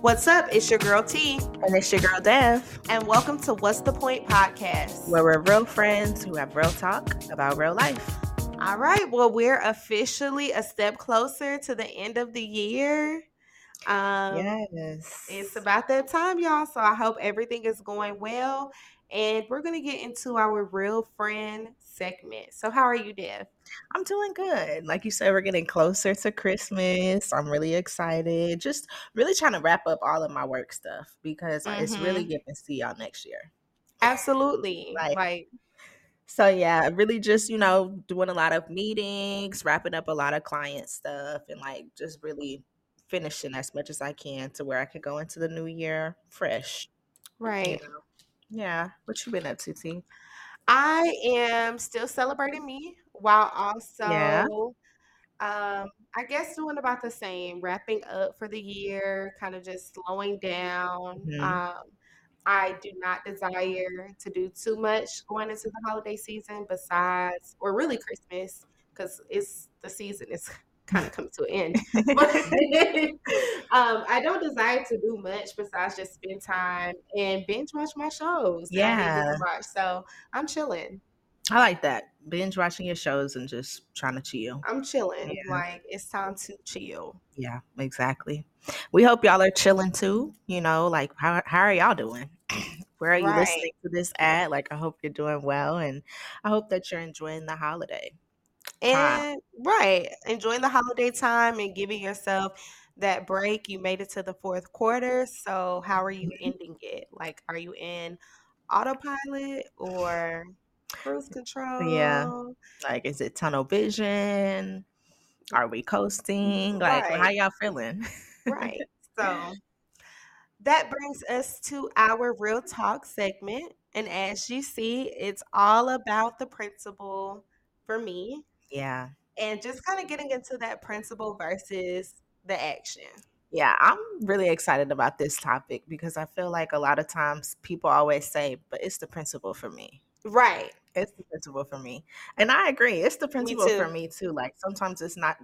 What's up? It's your girl Tee. And it's your girl Dev. And welcome to What's the Point podcast, where we're real friends who have real talk about real life. All right. Well, we're officially a step closer to the end of the year. Um, yes. It's about that time, y'all. So I hope everything is going well. And we're going to get into our real friend segment. So, how are you, Dev? I'm doing good. Like you said, we're getting closer to Christmas. I'm really excited. Just really trying to wrap up all of my work stuff because mm-hmm. it's really mm-hmm. getting to see y'all next year. Absolutely. Like, like so yeah, really just, you know, doing a lot of meetings, wrapping up a lot of client stuff and like just really finishing as much as I can to where I could go into the new year fresh. Right. You know? Yeah. What you been up to, Tee? I am still celebrating me while also yeah. um I guess doing about the same, wrapping up for the year, kind of just slowing down. Mm-hmm. Um I do not desire to do too much going into the holiday season besides or really Christmas because it's the season is kind of comes to an end. But um, I don't desire to do much besides just spend time and binge watch my shows. Yeah. Watch. So I'm chilling. I like that. Binge watching your shows and just trying to chill. I'm chilling. Yeah. Like it's time to chill. Yeah, exactly. We hope y'all are chilling too. You know, like how how are y'all doing? Where are you right. listening to this at? Like I hope you're doing well and I hope that you're enjoying the holiday. And right, enjoying the holiday time and giving yourself that break. You made it to the fourth quarter. So, how are you mm-hmm. ending it? Like, are you in autopilot or cruise control? Yeah. Like, is it tunnel vision? Are we coasting? Like, right. how y'all feeling? right. So, that brings us to our real talk segment. And as you see, it's all about the principle for me yeah. And just kind of getting into that principle versus the action. Yeah, I'm really excited about this topic because I feel like a lot of times people always say, but it's the principle for me. Right. It's the principle for me. And I agree. It's the principle me for me too. Like sometimes it's not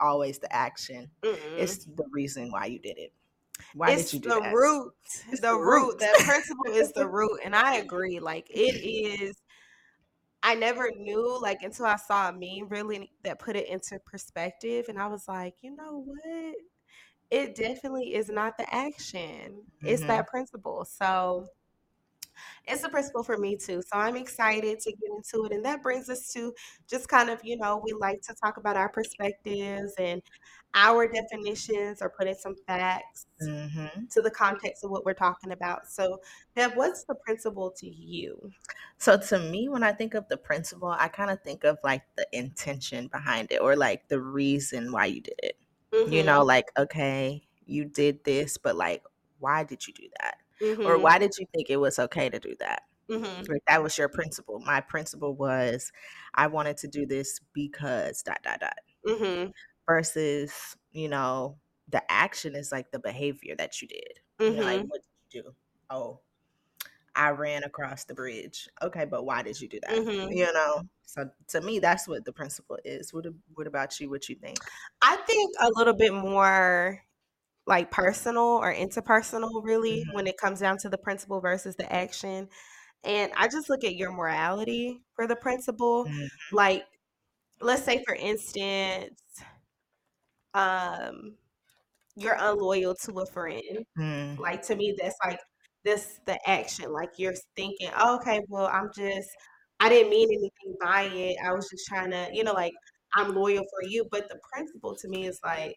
always the action, Mm-mm. it's the reason why you did it. Why it's did you do the that? root. It's the, the root. root. That principle is the root. And I agree. Like it is I never knew like until I saw a meme really that put it into perspective and I was like, you know what? It definitely is not the action. It's mm-hmm. that principle. So it's a principle for me too. So I'm excited to get into it. And that brings us to just kind of, you know, we like to talk about our perspectives and our definitions or putting some facts mm-hmm. to the context of what we're talking about. So, Dev, what's the principle to you? So, to me, when I think of the principle, I kind of think of like the intention behind it or like the reason why you did it. Mm-hmm. You know, mm-hmm. like, okay, you did this, but like, why did you do that? Mm-hmm. Or why did you think it was okay to do that? Mm-hmm. Like that was your principle. My principle was I wanted to do this because dot dot dot. Versus you know the action is like the behavior that you did. Mm-hmm. you know, like what did you do? Oh i ran across the bridge. Okay but why did you do that? Mm-hmm. you know? So to me that's what the principle is. What, what about you? What you think? I think a little bit more like personal or interpersonal really mm-hmm. when it comes down to the principle versus the action. And i just look at your morality for the principle. Mm-hmm. like let's say for instance um you're unloyal to a friend. Mm. Like to me, that's like this the action. Like you're thinking, oh, okay, well, I'm just I didn't mean anything by it. I was just trying to, you know, like I'm loyal for you. But the principle to me is like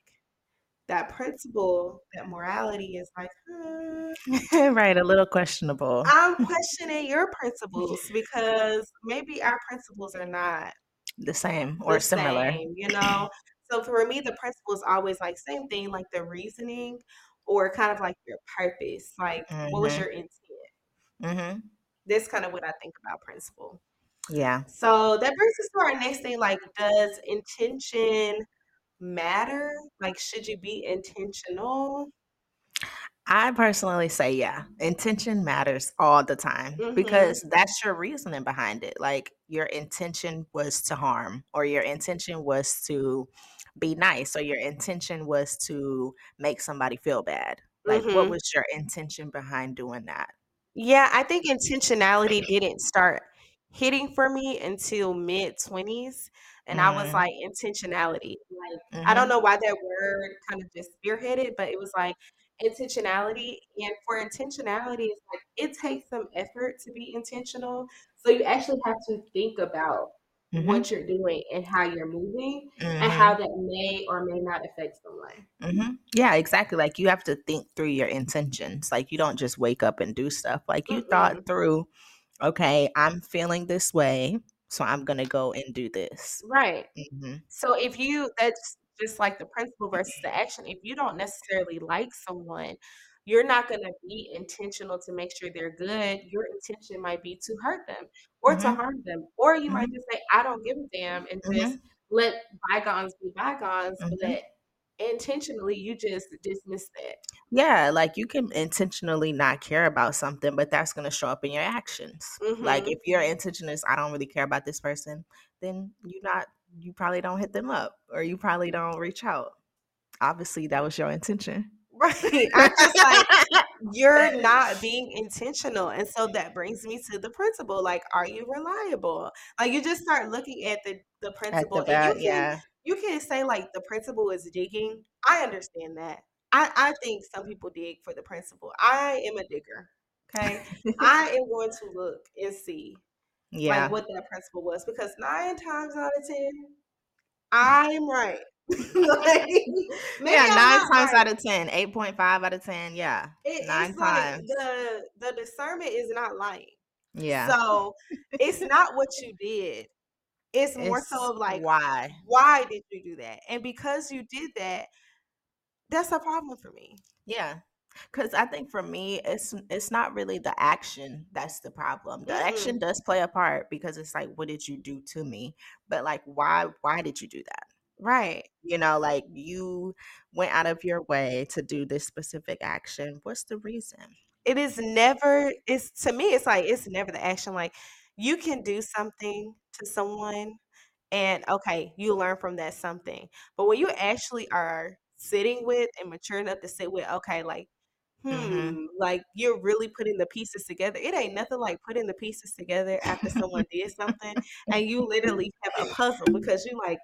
that principle, that morality is like, hmm. right, a little questionable. I'm questioning your principles because maybe our principles are not the same or the similar. Same, you know, so for me, the principle is always like same thing, like the reasoning or kind of like your purpose. Like, mm-hmm. what was mm-hmm. your intent? Mm-hmm. This kind of what I think about principle. Yeah. So that brings us to our next thing. Like, does intention matter? Like, should you be intentional? I personally say, yeah, intention matters all the time mm-hmm. because that's your reasoning behind it. Like, your intention was to harm, or your intention was to be nice or your intention was to make somebody feel bad Like, mm-hmm. what was your intention behind doing that? Yeah, I think intentionality didn't start hitting for me until mid 20s. And mm-hmm. I was mm-hmm. like, intentionality. Like, mm-hmm. I don't know why that word kind of just spearheaded, but it was like intentionality. And for intentionality, it's like it takes some effort to be intentional. So you actually have to think about mm-hmm. what you're doing and how you're moving mm-hmm. and how that may or may not affect someone. Mm-hmm. Yeah, exactly. Like you have to think through your intentions. Like you don't just wake up and do stuff. Like you thought through, okay, I'm feeling this way. So I'm gonna go and do this. Right. Mm-hmm. So if you that's just like the principle versus the action. If you don't necessarily like someone, you're not going to be intentional to make sure they're good. Your intention might be to hurt them or mm-hmm. to harm them. Or you mm-hmm. might just say, I don't give a damn and mm-hmm. just let bygones be bygones. But mm-hmm. intentionally, you just dismiss that. Yeah, like you can intentionally not care about something, but that's going to show up in your actions. Like mm-hmm. if your intention is, I don't really care about this person, then you're not, you probably don't hit them up or you probably don't reach out. Obviously, that was your intention. Right. I'm just like, you're not being intentional. And so that brings me to the principle. Like, are you reliable? Like you just start looking at the, the principle. The and you can, yeah. you can say like the principle is digging. I understand that. I, I think some people dig for the principle. I am a digger. Okay. I am going to look and see yeah. like what that principle was because nine times out of ten, I'm right. like, yeah, nine times right. out of ten, 8.5 out of 10. Yeah. It, nine times. Like the the discernment is not lying. Yeah. So it's not what you did. It's more it's so of like why? Why did you do that? And because you did that, that's a problem for me. Yeah. Cause I think for me, it's it's not really the action that's the problem. The mm-hmm. action does play a part because it's like, what did you do to me? But like, why why did you do that? Right. You know, like you went out of your way to do this specific action. What's the reason? It is never, it's to me, it's like, it's never the action. Like you can do something to someone and okay, you learn from that something. But when you actually are sitting with and mature enough to sit with, okay, like, mm-hmm. hmm, like you're really putting the pieces together. It ain't nothing like putting the pieces together after someone did something and you literally have a puzzle because you like,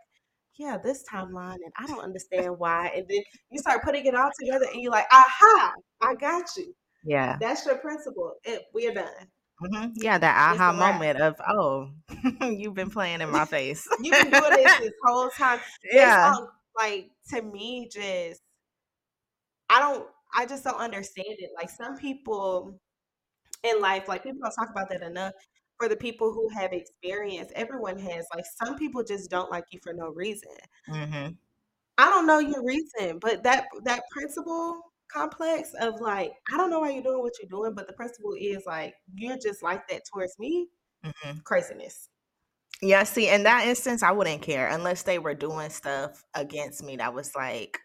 yeah, this timeline, and I don't understand why. And then you start putting it all together, and you're like, aha, I got you. Yeah, that's your principle. It, we're done. Mm-hmm. Yeah, that aha moment of oh, you've been playing in my face. You've been doing this this whole time. Yeah, all, like to me, just I don't. I just don't understand it. Like some people in life, like people don't talk about that enough for the people who have experience, everyone has. Like some people just don't like you for no reason. Mm-hmm. I don't know your reason, but that that principle complex of like, I don't know why you're doing what you're doing, but the principle is like you're just like that towards me. Mm-hmm. Craziness. Yeah, see, in that instance, I wouldn't care unless they were doing stuff against me that was like,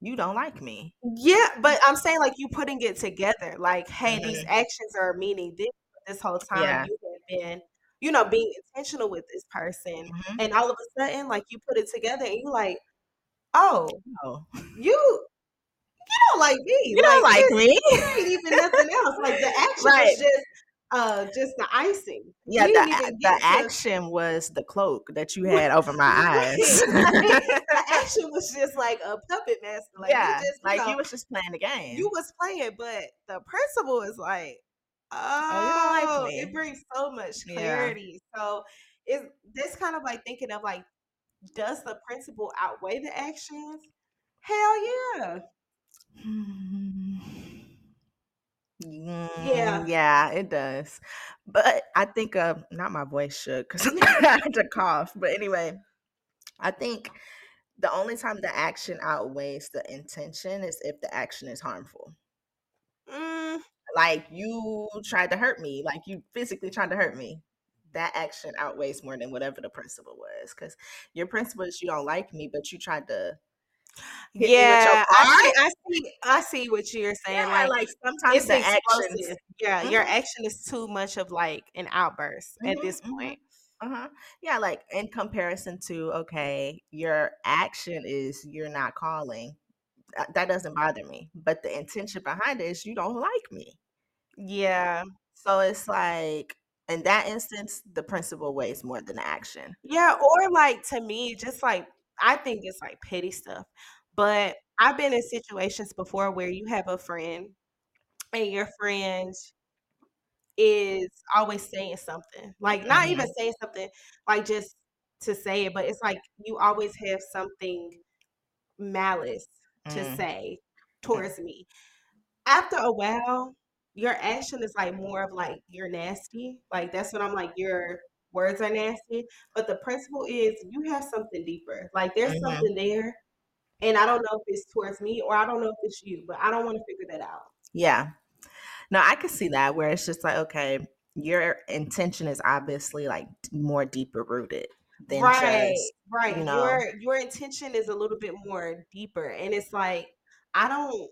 you don't like me. Yeah, but I'm saying like you putting it together, like, hey, mm-hmm. these actions are meaning this this whole time. Yeah. You been, you know, being intentional with this person. Mm-hmm. And all of a sudden, like you put it together and you like, oh, oh. you you don't like me. You like, don't like me. ain't even nothing else. Like the action right. was just uh just the icing. Yeah, the, the action was the cloak that you had over my eyes. the action was just like a puppet master. Like yeah, you just, like know, you was just playing the game. You was playing, but the principle is like, Oh, oh it brings so much clarity. Yeah. So is this kind of like thinking of like, does the principle outweigh the actions? Hell yeah. yeah, yeah, it does. But I think uh, not my voice shook because I had to cough. But anyway, I think the only time the action outweighs the intention is if the action is harmful. Mm, like you tried to hurt me, like you physically tried to hurt me. That action outweighs more than whatever the principle was. Because your principle is you don't like me, but you tried to yeah, I, I, see. I see what you're saying. Yeah, like, like sometimes the action, yeah, mm-hmm. your action is too much of like an outburst mm-hmm, at this mm-hmm. point. Mm-hmm. Uh huh. Yeah, like in comparison to okay, your action is you're not calling, that doesn't bother me. But the intention behind it is you don't like me. Yeah. So it's like in that instance, the principle weighs more than the action. Yeah, or like to me, just like I think it's like petty stuff. But I've been in situations before where you have a friend and your friend is always saying something. Like not even Mhm. saying something like just to say it, but it's like you always have something malice to Mm. say towards me. After a while, your action is like more of like you're nasty. Like that's what I'm like your words are nasty. But the principle is you have something deeper. Like there's Mhm. something there. And I don't know if it's towards me or I don't know if it's you, but I don't want to figure that out. Yeah. No, I can see that where it's just like, okay, your intention is obviously like more deeper rooted than Right, just, right. you know, Your your intention is a little bit more deeper, and it's like I don't.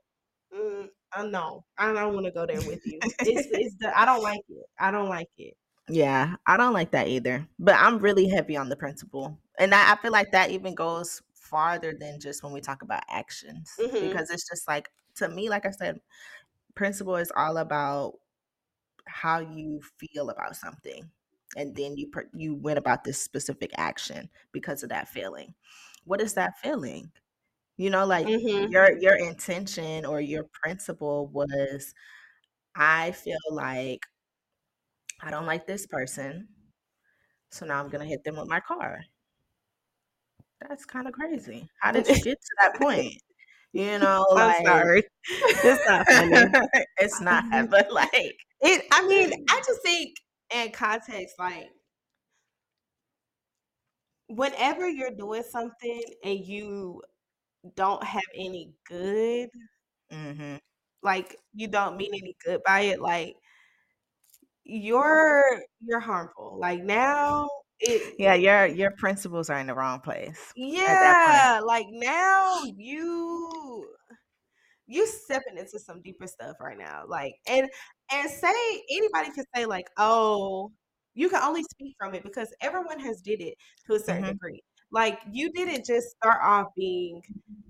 Mm, I know I don't want to go there with you. It's it's the I don't like it. I don't like it. yeah, I don't like that either. But I'm really heavy on the principle. And I, I feel like that even goes farther than just when we talk about actions. hmm Because it's just like, to me, like I said, principle is all about how you feel about something. And then you you went about this specific action because of that feeling. What is that feeling? You know, like hmm your your intention or your principle was I feel like I don't like this person, so now I'm gonna hit them with my car. That's kind of crazy. How did you get to that point? You know, I'm like sorry. It's not funny. it's not, but like, It. I mean, I just think in context, like whenever you're doing something and you don't have any good, hmm like you don't mean any good by it, like you're you're harmful. Like now it yeah, your your principles are in the wrong place at that point. yeah, like now you you stepping into some deeper stuff right now. Like and and say anybody can say like, oh, you can only speak from it because everyone has did it to a certain hmm degree. Like you didn't just start off being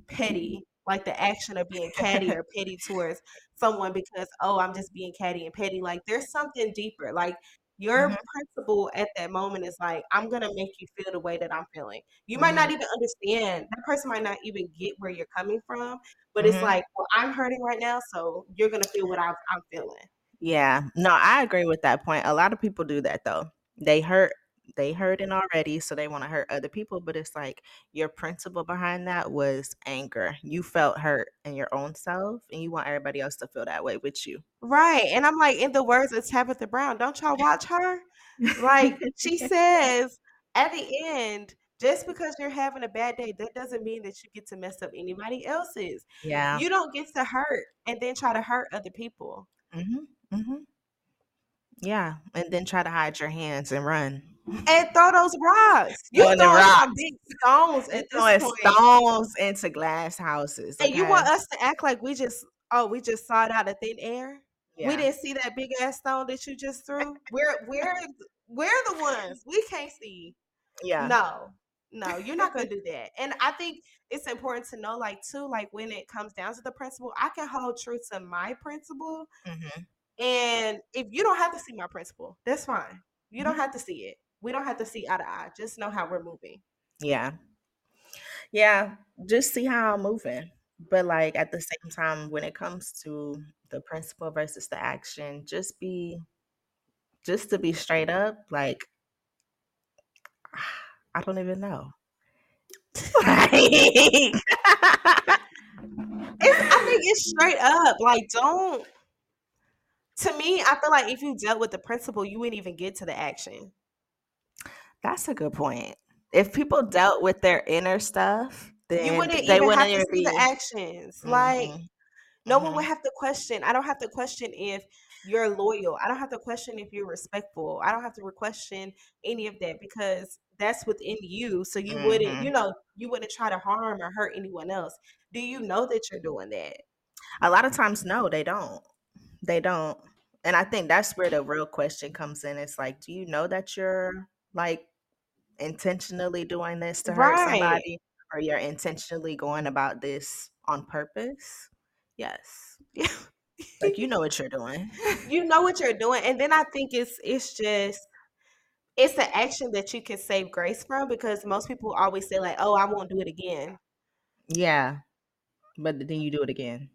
petty, like the action of being catty or petty towards someone because oh, I'm just being catty and petty. Like there's something deeper. Like your hmm principle at that moment is like, I'm gonna make you feel the way that I'm feeling. You might hmm not even understand. That person might not even get where you're coming from, but it's hmm like, well, I'm hurting right now, so you're gonna feel what I'm feeling. Yeah, no, I agree with that point. A lot of people do that though. They hurt, they hurting already, so they want to hurt other people. But it's like your principle behind that was anger. You felt hurt in your own self, and you want everybody else to feel that way with you. Right. And I'm like, in the words of Tabitha Brown, don't y'all watch her? Like she says at the end, just because you're having a bad day, that doesn't mean that you get to mess up anybody else's. Yeah. You don't get to hurt and then try to hurt other people. Mm-hmm. Mm-hmm. Yeah, and then try to hide your hands and run. And throw those rocks. You Throwing the throwing some rocks. big stones at throwing this point. stones into glass houses. And you want us to act like we just oh, we just saw it out of thin air? We didn't see that big ass stone that you just threw. We're we're we're the ones we can't see. Yeah. No, no, you're not gonna do that. And I think it's important to know, like, too, like when it comes down to the principle, I can hold true to my principle. hmm And if you don't have to see my principle, that's fine. You don't Mhm. have to see it. We don't have to see eye to eye. Just know how we're moving. Yeah. Yeah. Just see how I'm moving. But like at the same time, when it comes to the principle versus the action, just be just to be straight up, like I don't even know. It's, I think it's straight up. Like, don't. To me, I feel like if you dealt with the principle, you wouldn't even get to the action. That's a good point. If people dealt with their inner stuff, then You wouldn't they even wouldn't have to see the actions. Like, Mhm, No one would mhm, have to question. I don't have to question if you're loyal. I don't have to question if you're respectful. I don't have to question any of that because that's within you. So you wouldn't, you know, you wouldn't try to harm or hurt anyone else. Do you know that you're doing that? A lot of times, no, they don't. They don't. And I think that's where the real question comes in. It's like, do you know that you're like intentionally doing this to hurt Right. somebody? or you're intentionally going about this on purpose, yes. Yeah. like you know what you're doing. you know what you're doing. And then I think it's it's just it's an action that you can save grace from because most people always say like, "Oh, I won't do it again." Yeah, but then you do it again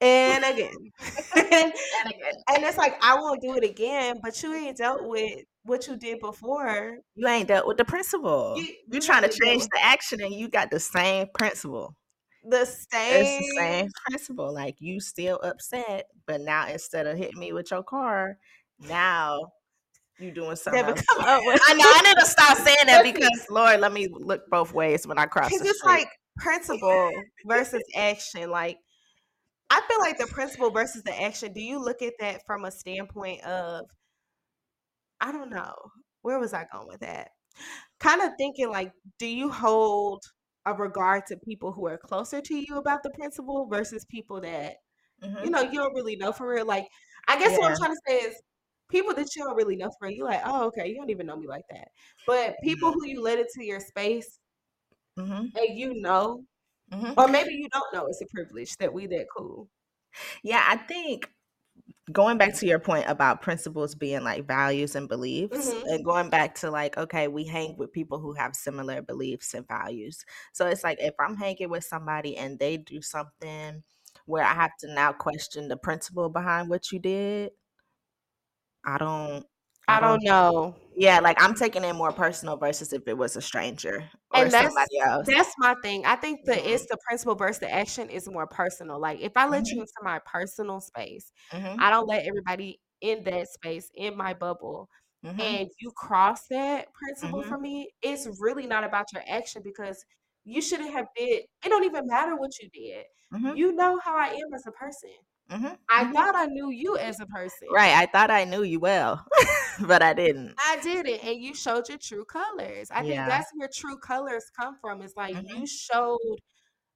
and again. and again. And it's like I won't do it again, but you ain't dealt with what you did before. You ain't dealt with the principle. You, are trying to change the action and you got the same principle. The same it's the same principle. Like you still upset, but now instead of hitting me with your car, now you doing something. Else. I know I need to stop saying that because Lord, let me look both ways when I cross. Because it's like principle versus action. Like I feel like the principle versus the action. Do you look at that from a standpoint of, I don't know, where was I going with that? Kind of thinking like, do you hold a regard to people who are closer to you about the principle versus people that, mm-hmm. you know, you don't really know for real? Like, I guess yeah. what I'm trying to say is people that you don't really know for real, you're like, oh, okay, you don't even know me like that. But people mm-hmm. who you let into your space mm-hmm. and you know Mm-hmm. Or maybe you don't know it's a privilege that we that cool. Yeah, I think going back to your point about principles being like values and beliefs mm-hmm. and going back to like okay we hang with people who have similar beliefs and values so it's like if i'm hanging with somebody and they do something where i have to now question the principle behind what you did i don't I don't know. Yeah, like I'm taking it more personal versus if it was a stranger or and that's, somebody else. That's my thing. I think the mm-hmm. it's the principle versus the action is more personal. Like if I let mm-hmm. you into my personal space, mm-hmm. I don't let everybody in that space in my bubble. Mm-hmm. And you cross that principle mm-hmm. for me, it's really not about your action because you shouldn't have did. It don't even matter what you did. Mm-hmm. You know how I am as a person. Mm-hmm. I mm-hmm. thought I knew you as a person. Right. I thought I knew you well, but I didn't. I didn't. And you showed your true colors. I yeah. think that's where true colors come from. It's like mm-hmm. you showed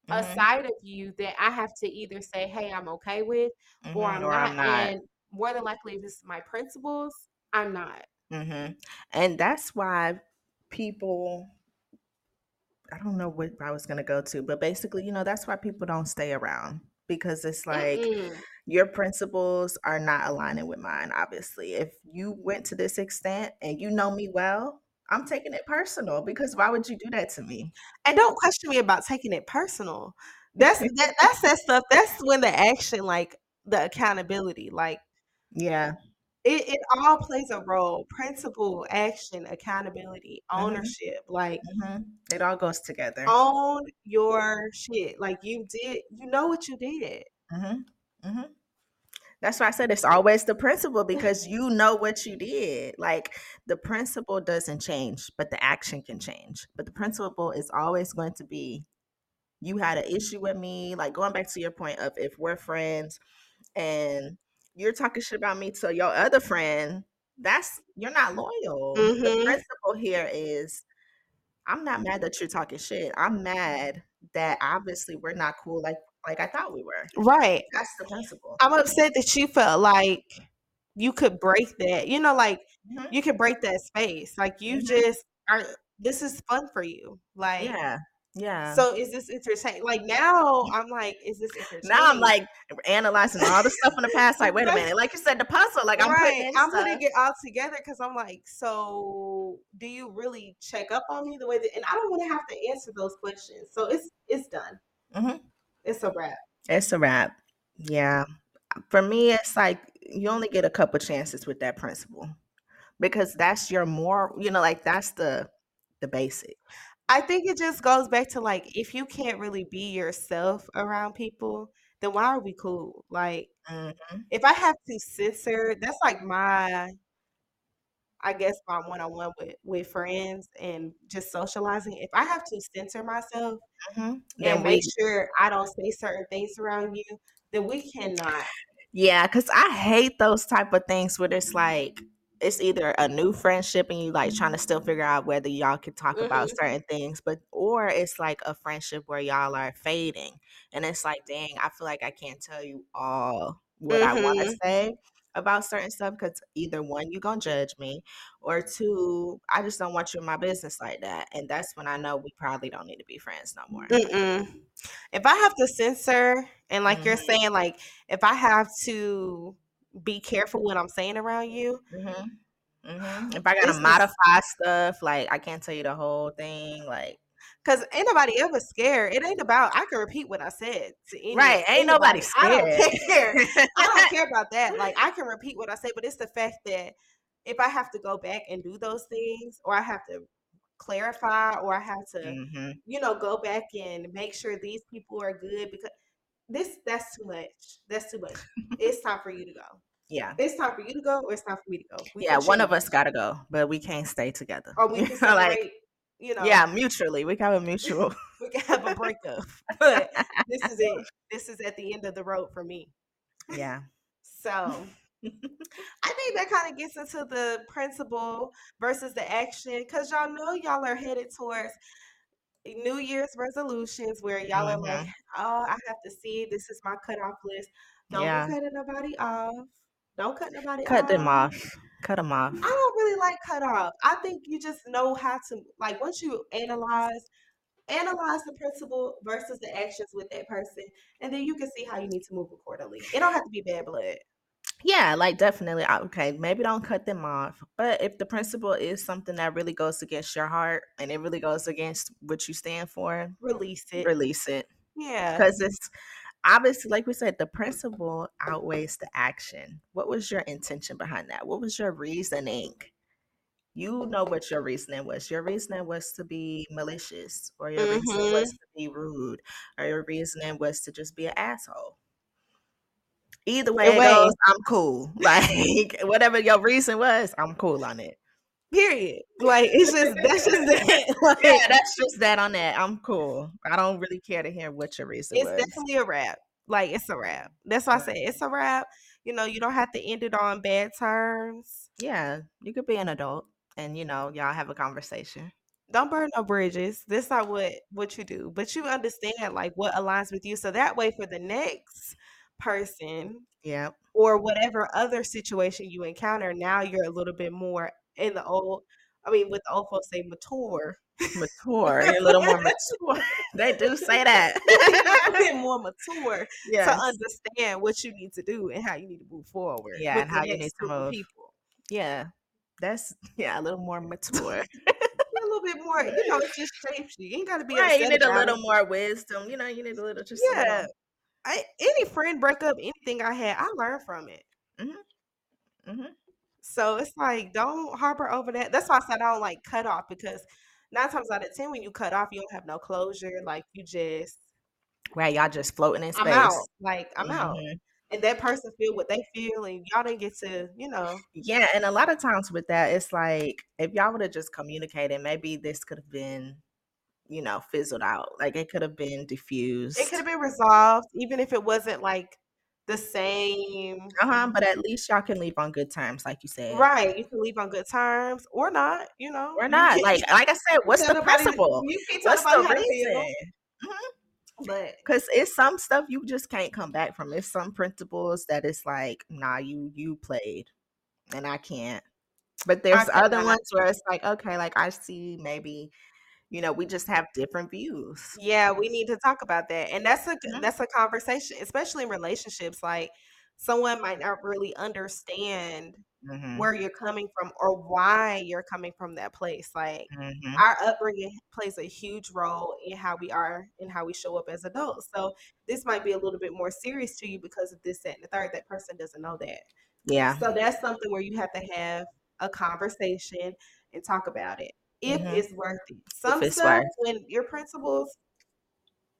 a mm-hmm. side of you that I have to either say, hey, I'm okay with, or, I'm, or not. I'm, not. And more than likely, if it's my principles, I'm not. Mm-hmm. And that's why people I don't know what I was going to go to, but basically, you know, that's why people don't stay around because it's like mm your principles are not aligning with mine obviously. If you went to this extent and you know me well i'm taking it personal because why would you do that to me? And don't question me about taking it personal. That's that, that's that stuff that's when the action like the accountability like yeah it, it all plays a role principle action accountability mm-hmm. ownership mm-hmm. like mm-hmm. it all goes together own your shit like you did you know what you did mm-hmm. mm-hmm. that's why i said it's always the principle because you know what you did like the principle doesn't change but the action can change but the principle is always going to be you had an issue with me like going back to your point of if we're friends and you're talking shit about me to your other friend, that's you're not loyal. Mm-hmm. The principle here is I'm not mad that you're talking shit. I'm mad that obviously we're not cool like like I thought we were. Right. That's the principle. I'm upset that you felt like you could break that. You know, like mm-hmm. you could break that space. Like you mm-hmm. just are this is fun for you. Like yeah. Yeah. So is this entertaining? Like now, I'm like, is this entertaining? Now I'm like analyzing all the stuff in the past. Like, wait a minute. Like you said, the puzzle. Like I'm right. putting, I'm putting it all together because I'm like, so do you really check up on me the way that? And I don't want to have to answer those questions. So it's it's done. Mm-hmm. It's a wrap. It's a wrap. Yeah. For me, it's like you only get a couple chances with that principle because that's your more. You know, like that's the the basic. I think it just goes back to like if you can't really be yourself around people, then why are we cool? Like mm-hmm. if I have to censor, that's like my I guess my one on one with with friends and just socializing. If I have to censor myself mm-hmm. and make sure I don't say certain things around you, then we cannot. Yeah, because I hate those type of things where it's like it's either a new friendship and you like trying to still figure out whether y'all can talk mm-hmm. about certain things, but or it's like a friendship where y'all are fading, and it's like, dang, I feel like I can't tell you all what mm-hmm. I want to say. about certain stuff because either one, you're gonna judge me, or two, I just don't want you in my business like that. And that's when I know we probably don't need to be friends no more. Mm-mm. If I have to censor, and like mm-hmm. you're saying, like if I have to be careful what I'm saying around you. Mm-hmm. Mm-hmm. If I gotta modify is- stuff, like I can't tell you the whole thing, like Cause ain't nobody ever scared. It ain't about I can repeat what I said to any, right. Ain't nobody scared. I don't care. I don't care about that. Like I can repeat what I say, but it's the fact that if I have to go back and do those things, or I have to clarify, or I have to, mm-hmm. you know, go back and make sure these people are good because this that's too much. That's too much. it's time for you to go. Yeah. It's time for you to go or it's time for me to go. We yeah, one of us gotta go, but we can't stay together. Or we can like you know. Yeah, mutually. We can have a mutual. we can have a breakup. But this is it. This is at the end of the road for me. Yeah. So I think that kind of gets into the principle versus the action because y'all know y'all are headed towards New Year's resolutions where y'all mm-hmm. are like, mm-hmm. oh, I have to see this is my cutoff list. Don't yeah. be cutting nobody off. Don't cut nobody off. cut off. them off. Cut them off. I don't really like cut off. I think you just know how to like once you analyze analyze the principle versus the actions with that person, and then you can see how you need to move accordingly. It don't have to be bad blood. Yeah, like definitely. Okay, maybe don't cut them off. But if the principle is something that really goes against your heart and it really goes against what you stand for, release it. Release it. Yeah. Because it's obviously, like we said, the principle outweighs the action. What was your intention behind that? What was your reasoning? You know what your reasoning was. Your reasoning was to be malicious, or your mm-hmm. reasoning was to be rude, or your reasoning was to just be an asshole. Either way, it goes, I'm cool. Like whatever your reason was, I'm cool on it. Period. Like it's just that's just that. Like, yeah, that's just that on that. I'm cool. I don't really care to hear what your reason it's was. definitely a wrap. Like it's a wrap. That's why I say it's a wrap. You know, you don't have to end it on bad terms. Yeah, you could be an adult, and you know, y'all have a conversation. Don't burn no bridges. That's not what what you do. But you understand like what aligns with you, so that way for the next person, yeah, or whatever other situation you encounter, now you're a little bit more in the old, I mean, with the old folks say mature. Mature, a little more mature. they do say that. a bit more mature yes. to understand what you need to do and how you need to move forward. Yeah, and how you need to move. People. Yeah, that's yeah, a little more mature. a little bit more, you know, it just shapes you. You ain't got to be right. You need a little it. more wisdom. You know, you need a little just yeah. I, any friend breakup, anything I had, I learned from it. Mm-hmm. Mm-hmm. So it's like, don't harbor over that. That's why I said I don't like cut off because nine times out of ten, when you cut off, you don't have no closure. Like you just right, y'all just floating in space. I'm out. Like I'm mm-hmm. out. And that person feel what they feel, and y'all didn't get to, you know. Yeah, and a lot of times with that, it's like if y'all would have just communicated, maybe this could have been, you know, fizzled out. Like it could have been diffused. It could have been resolved, even if it wasn't like the same. Uh-huh, but at least y'all can leave on good terms, like you said. Right. You can leave on good terms or not, you know. Or not. like like I said, what's the principle? What's the reason? Mm-hmm. But because it's some stuff you just can't come back from. It's some principles that it's like, nah, you you played, and I can't. But there's other ones where it's like, okay, like I see maybe you know we just have different views yeah we need to talk about that and that's a mm-hmm. that's a conversation especially in relationships like someone might not really understand mm-hmm. where you're coming from or why you're coming from that place like mm-hmm. our upbringing plays a huge role in how we are and how we show up as adults so this might be a little bit more serious to you because of this that and the third that person doesn't know that yeah so that's something where you have to have a conversation and talk about it if mm-hmm. it's worth it. Some stuff worth. when your principles,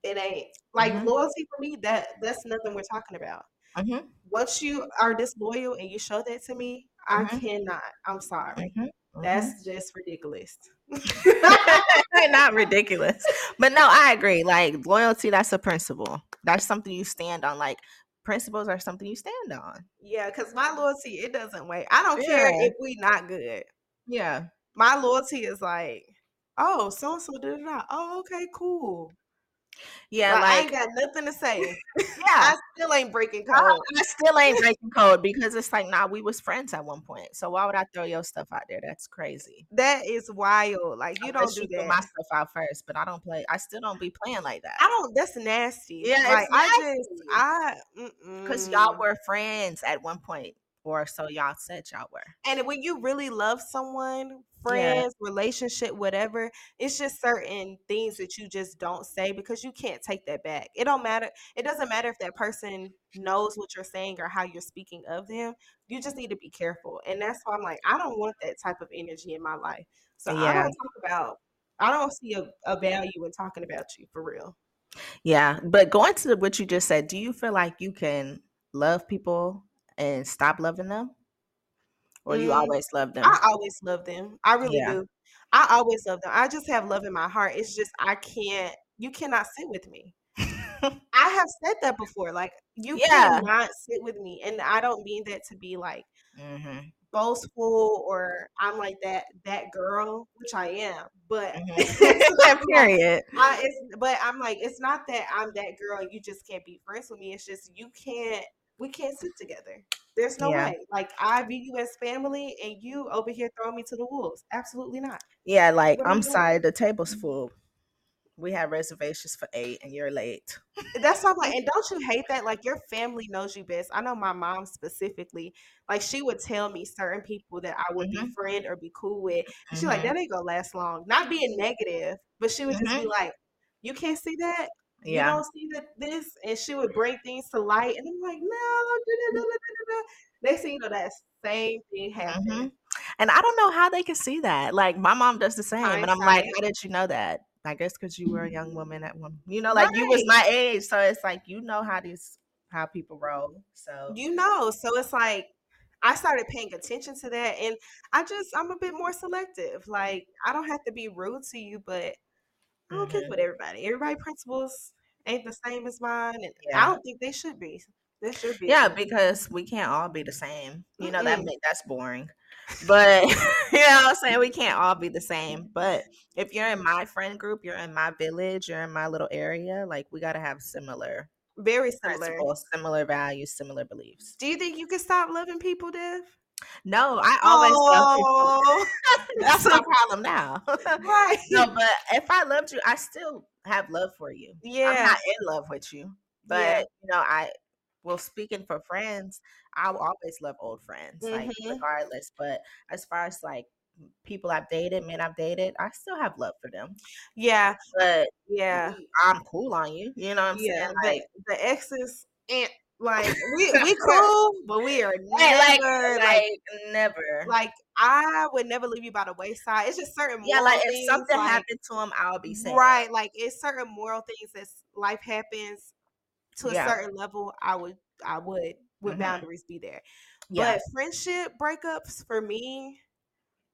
it ain't like mm-hmm. loyalty for me. That that's nothing we're talking about. Mm-hmm. Once you are disloyal and you show that to me, I mm-hmm. cannot. I'm sorry. Mm-hmm. That's mm-hmm. just ridiculous. Not ridiculous. But no, I agree. Like loyalty, that's a principle. That's something you stand on. Like principles are something you stand on. Yeah, because my loyalty, it doesn't wait. I don't yeah. care if we not good. Yeah my loyalty is like, oh, so and so did it. Oh, okay, cool. Yeah, like, like I ain't got nothing to say. yeah, I still ain't breaking code. I, still ain't breaking code because it's like, nah, we was friends at one point. So why would I throw your stuff out there? That's crazy. That is wild. Like you Unless don't do you that. my stuff out first, but I don't play. I still don't be playing like that. I don't. That's nasty. Yeah, like I just I because y'all were friends at one point or so y'all said y'all were. And when you really love someone, friends, yeah. relationship, whatever, it's just certain things that you just don't say because you can't take that back. It don't matter. It doesn't matter if that person knows what you're saying or how you're speaking of them. You just need to be careful. And that's why I'm like, I don't want that type of energy in my life. So yeah. I don't talk about I don't see a, a value in talking about you for real. Yeah. But going to what you just said, do you feel like you can love people and stop loving them? Or mm, you always love them? I always love them. I really yeah. do. I always love them. I just have love in my heart. It's just I can't you cannot sit with me. I have said that before. Like you yeah. cannot sit with me. And I don't mean that to be like mm-hmm. boastful or I'm like that that girl, which I am. But mm-hmm. period. I, but I'm like, it's not that I'm that girl. You just can't be friends with me. It's just you can't we can't sit together. There's no yeah. way. Like I view you as family, and you over here throwing me to the wolves. Absolutely not. Yeah, like I'm sorry, the table's full. We have reservations for eight, and you're late. That's all. Like, and don't you hate that? Like your family knows you best. I know my mom specifically. Like she would tell me certain people that I would mm-hmm. befriend or be cool with. Mm-hmm. She's like, that ain't gonna last long. Not being negative, but she would mm-hmm. just be mm-hmm. like, you can't see that yeah. you don't see that this and she would bring things to light and i'm like no they see you know that same thing happen mm-hmm. and i don't know how they can see that like my mom does the same I'm and i'm sorry. like how did you know that i guess because you were a young woman at one you know like right. you was my age so it's like you know how these how people roll so you know so it's like I started paying attention to that and I just I'm a bit more selective. Like I don't have to be rude to you, but I don't mm-hmm. with everybody. Everybody principles ain't the same as mine, and yeah. I don't think they should be. They should be. Yeah, because we can't all be the same. You know mm-hmm. that that's boring. But you know what I'm saying? We can't all be the same. But if you're in my friend group, you're in my village, you're in my little area, like we gotta have similar very similar similar values, similar beliefs. Do you think you can stop loving people, Dev? No, I always oh. That's my problem now. right. No, but if I loved you, I still have love for you. Yeah. I'm not in love with you. But yeah. you know, I well speaking for friends, I'll always love old friends, mm-hmm. like regardless. But as far as like people I've dated, men I've dated, I still have love for them. Yeah. But yeah, I'm cool on you. You know what I'm yeah, saying? Like the, the exes and like we we cool, but we are never like, like, like never. Like I would never leave you by the wayside. It's just certain yeah. Like if something like, happened to him, I'll be sad. Right. Like it's certain moral things that life happens to a yeah. certain level. I would I would with mm-hmm. boundaries be there. Yeah. But friendship breakups for me,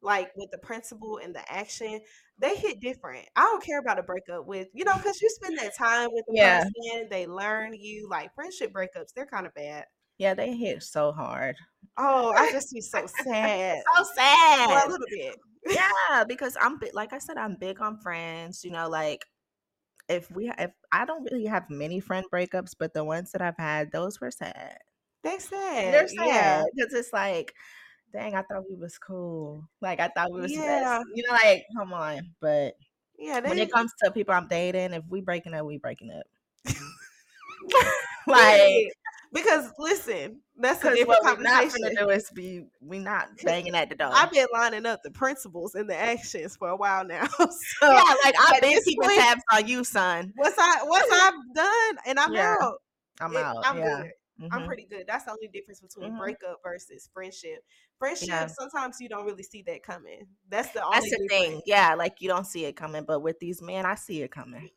like with the principle and the action, they mm-hmm. hit different. I don't care about a breakup with, you know, because you spend that time with the yeah. person, they learn you. Like friendship breakups, they're kind of bad. Yeah, they hit so hard. Oh, I just be so sad. so sad. For a little bit. yeah, because I'm like I said, I'm big on friends. You know, like if we if I don't really have many friend breakups, but the ones that I've had, those were sad. They sad. They're sad because yeah. it's like dang, I thought we was cool. Like I thought we was yeah. best. You know, like come on. But yeah, they, when it comes to people I'm dating, if we breaking up, we breaking up. like because listen, that's a different what conversation. We're not do is be we not banging at the door. I've been lining up the principles and the actions for a while now. so yeah, like I've been keeping point, tabs on you, son. Once I once I've done and I'm yeah, out, I'm it, out. I'm yeah. good. Mm-hmm. I'm pretty good. That's the only difference between mm-hmm. breakup versus friendship. Friendship, yeah. sometimes you don't really see that coming. That's the only. That's the thing. Yeah, like you don't see it coming, but with these men, I see it coming.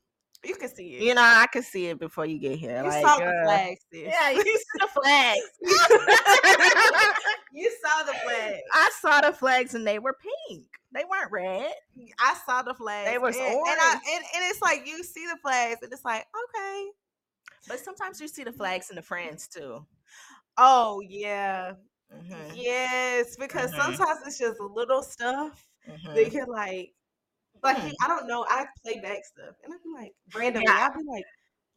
You can see it. You know, I can see it before you get here. You like, saw the flags. Sis. Yeah, you saw the flags. you saw the flags. I saw the flags, and they were pink. They weren't red. I saw the flags. They were and, orange. And, I, and, and it's like you see the flags, and it's like okay, but sometimes you see the mm. flags and the friends too. Oh yeah. Mm-hmm. Yes, because mm-hmm. sometimes it's just a little stuff mm-hmm. that you're like, Like hmm. I don't know. I play back stuff, and be like randomly. Yeah. I'd be like.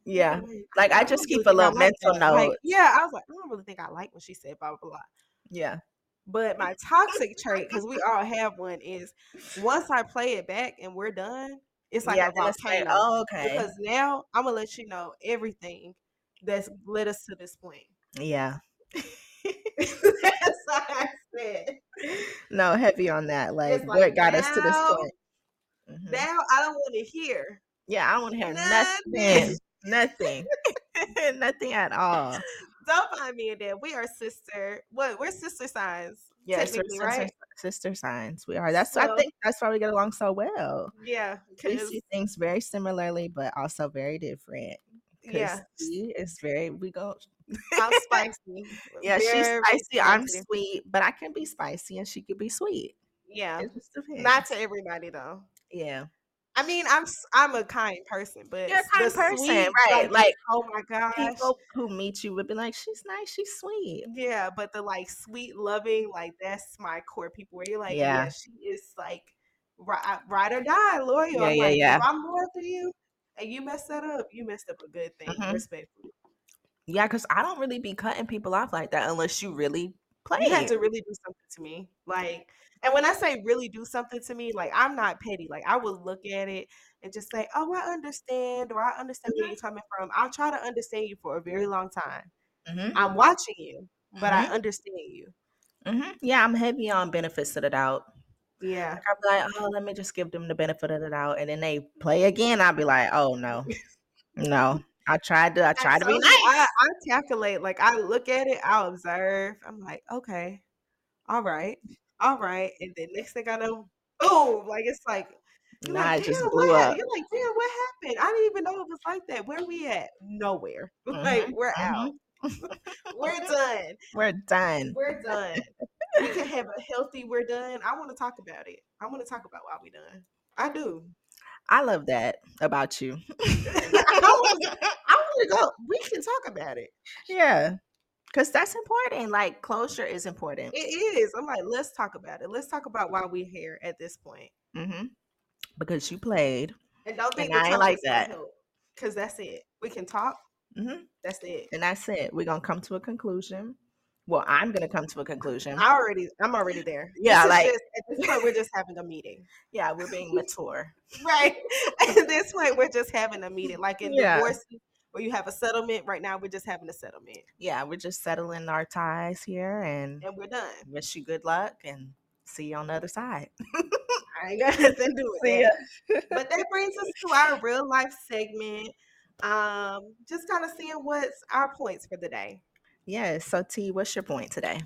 Yeah, like I, I just keep a little mental note. Like, yeah, I was like, I don't really think I like what she said blah blah blah. Yeah, but my toxic trait, because we all have one, is once I play it back and we're done, it's like yeah, a volcano. oh, okay. Because now I'm gonna let you know everything that's led us to this point. Yeah. that's what I said. No, heavy on that. Like, like what got now, us to this point. Mm-hmm. Now I don't want to hear. Yeah, I don't want to hear nothing. Nothing. nothing. nothing at all. Don't find me in there. We are sister. What? We're sister signs. Yes, we're sister, right? sister signs. We are. That's so, I think that's why we get along so well. Yeah, we see things very similarly, but also very different. Yeah, she is very. We go. I'm spicy. yeah, very she's spicy. I'm sweet, but I can be spicy, and she could be sweet. Yeah, not to everybody though. Yeah. I mean, I'm I'm a kind person, but you're a kind person, sweet, right? Like, like, oh my gosh, people who meet you would be like, "She's nice, she's sweet." Yeah, but the like sweet, loving, like that's my core people. Where you're like, yeah, yeah she is like ride, ride or die, loyal. Yeah, I'm yeah, like, yeah. If I'm loyal to you, and you messed that up, you messed up a good thing, mm-hmm. respectfully. Yeah, because I don't really be cutting people off like that unless you really play. You had to really do something to me, like. And when I say really do something to me, like I'm not petty. Like I will look at it and just say, "Oh, I understand," or "I understand mm-hmm. where you're coming from." I'll try to understand you for a very long time. Mm-hmm. I'm watching you, but mm-hmm. I understand you. Mm-hmm. Yeah, I'm heavy on benefits of the doubt. Yeah, I'm like, oh, let me just give them the benefit of the doubt, and then they play again. I'll be like, oh no, no. I tried to. I tried to be nice. I, I calculate. Like I look at it. I'll observe. I'm like, okay, all right, all right, and then next thing I know, boom! Like it's like you're nah, like, it just blew up. You're like, damn, what happened? I didn't even know it was like that. Where we at? Nowhere. Mm-hmm. Like we're mm-hmm. out. we're done. We're done. We're done. we can have a healthy. We're done. I want to talk about it. I want to talk about why we done. I do. I love that about you. I want to go. We can talk about it. Yeah. Cause that's important. Like closure is important. It is. I'm like, let's talk about it. Let's talk about why we're here at this point. Mm-hmm because you played. And don't think and I ain't like that. Because that's it. We can talk. Mm-hmm. That's it. And that's it. We're gonna come to a conclusion. Well, I'm gonna come to a conclusion. I already, I'm already there. Yeah, like just, at this point, we're just having a meeting. Yeah, we're being mature. right. At this point, we're just having a meeting. Like in yeah. divorce, where you have a settlement. Right now, we're just having a settlement. Yeah, we're just settling our ties here, and and we're done. Wish you good luck, and see you on the other side. I ain't to do that. but that brings us to our real life segment. Um, just kind of seeing what's our points for the day. Yes. So Tee, what's your point today?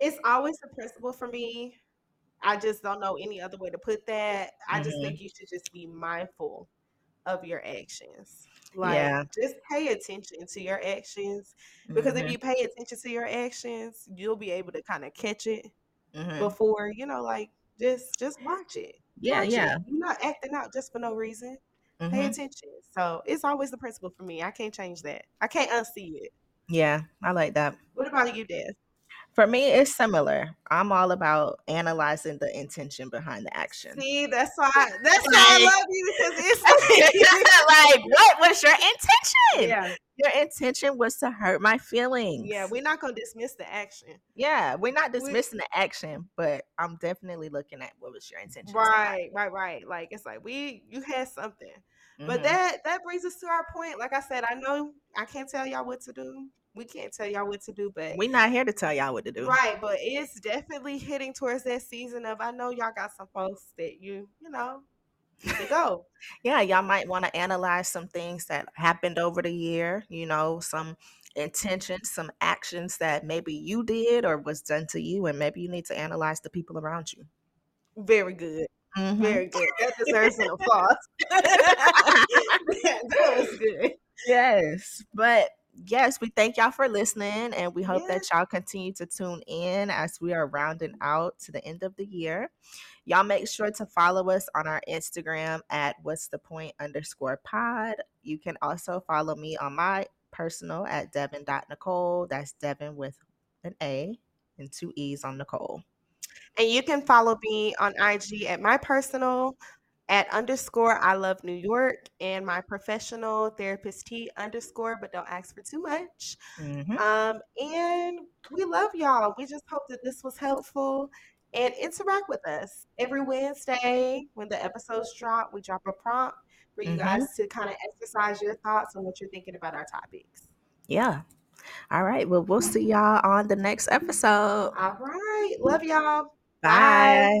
It's always a principle for me. I just don't know any other way to put that. I mm-hmm. just think you should just be mindful of your actions. Like yeah. just pay attention to your actions. Because mm-hmm. if you pay attention to your actions, you'll be able to kind of catch it mm-hmm. before, you know, like just just watch it. Yeah, watch yeah. It. You're not acting out just for no reason. Mm-hmm. Pay attention. So it's always the principle for me. I can't change that. I can't unsee it. Yeah, I like that. What about you, Dev? For me, it's similar. I'm all about analyzing the intention behind the action. See, that's why that's why I love you because it's like, what was your intention? Yeah, your intention was to hurt my feelings. Yeah, we're not gonna dismiss the action. Yeah, we're not dismissing we, the action, but I'm definitely looking at what was your intention. Right, right, right. Like it's like we you had something. Mm-hmm. But that that brings us to our point. Like I said, I know I can't tell y'all what to do we can't tell y'all what to do, but we're not here to tell y'all what to do. Right, but it's definitely hitting towards that season of I know y'all got some folks that you, you know, to go. yeah, y'all might want to analyze some things that happened over the year, you know, some intentions, some actions that maybe you did or was done to you, and maybe you need to analyze the people around you. Very good. Mm-hmm. Very good. That deserves an applause. that was good. Yes. But yes, we thank y'all for listening and we hope yeah. that y'all continue to tune in as we are rounding out to the end of the year. Y'all make sure to follow us on our Instagram at what's the point underscore pod. You can also follow me on my personal at devan.nicolee. That's Devan with an A and two E's on Nicole. And you can follow me on IG at my personal at underscore I love New York and my professional therapist Tee underscore, but don't ask for too much. Mm-hmm. Um, and we love y'all. We just hope that this was helpful and interact with us every Wednesday when the episodes drop. We drop a prompt for you mm-hmm. guys to kind of exercise your thoughts on what you're thinking about our topics. Yeah. All right. Well, we'll see y'all on the next episode. All right. Love y'all. Bye. Bye.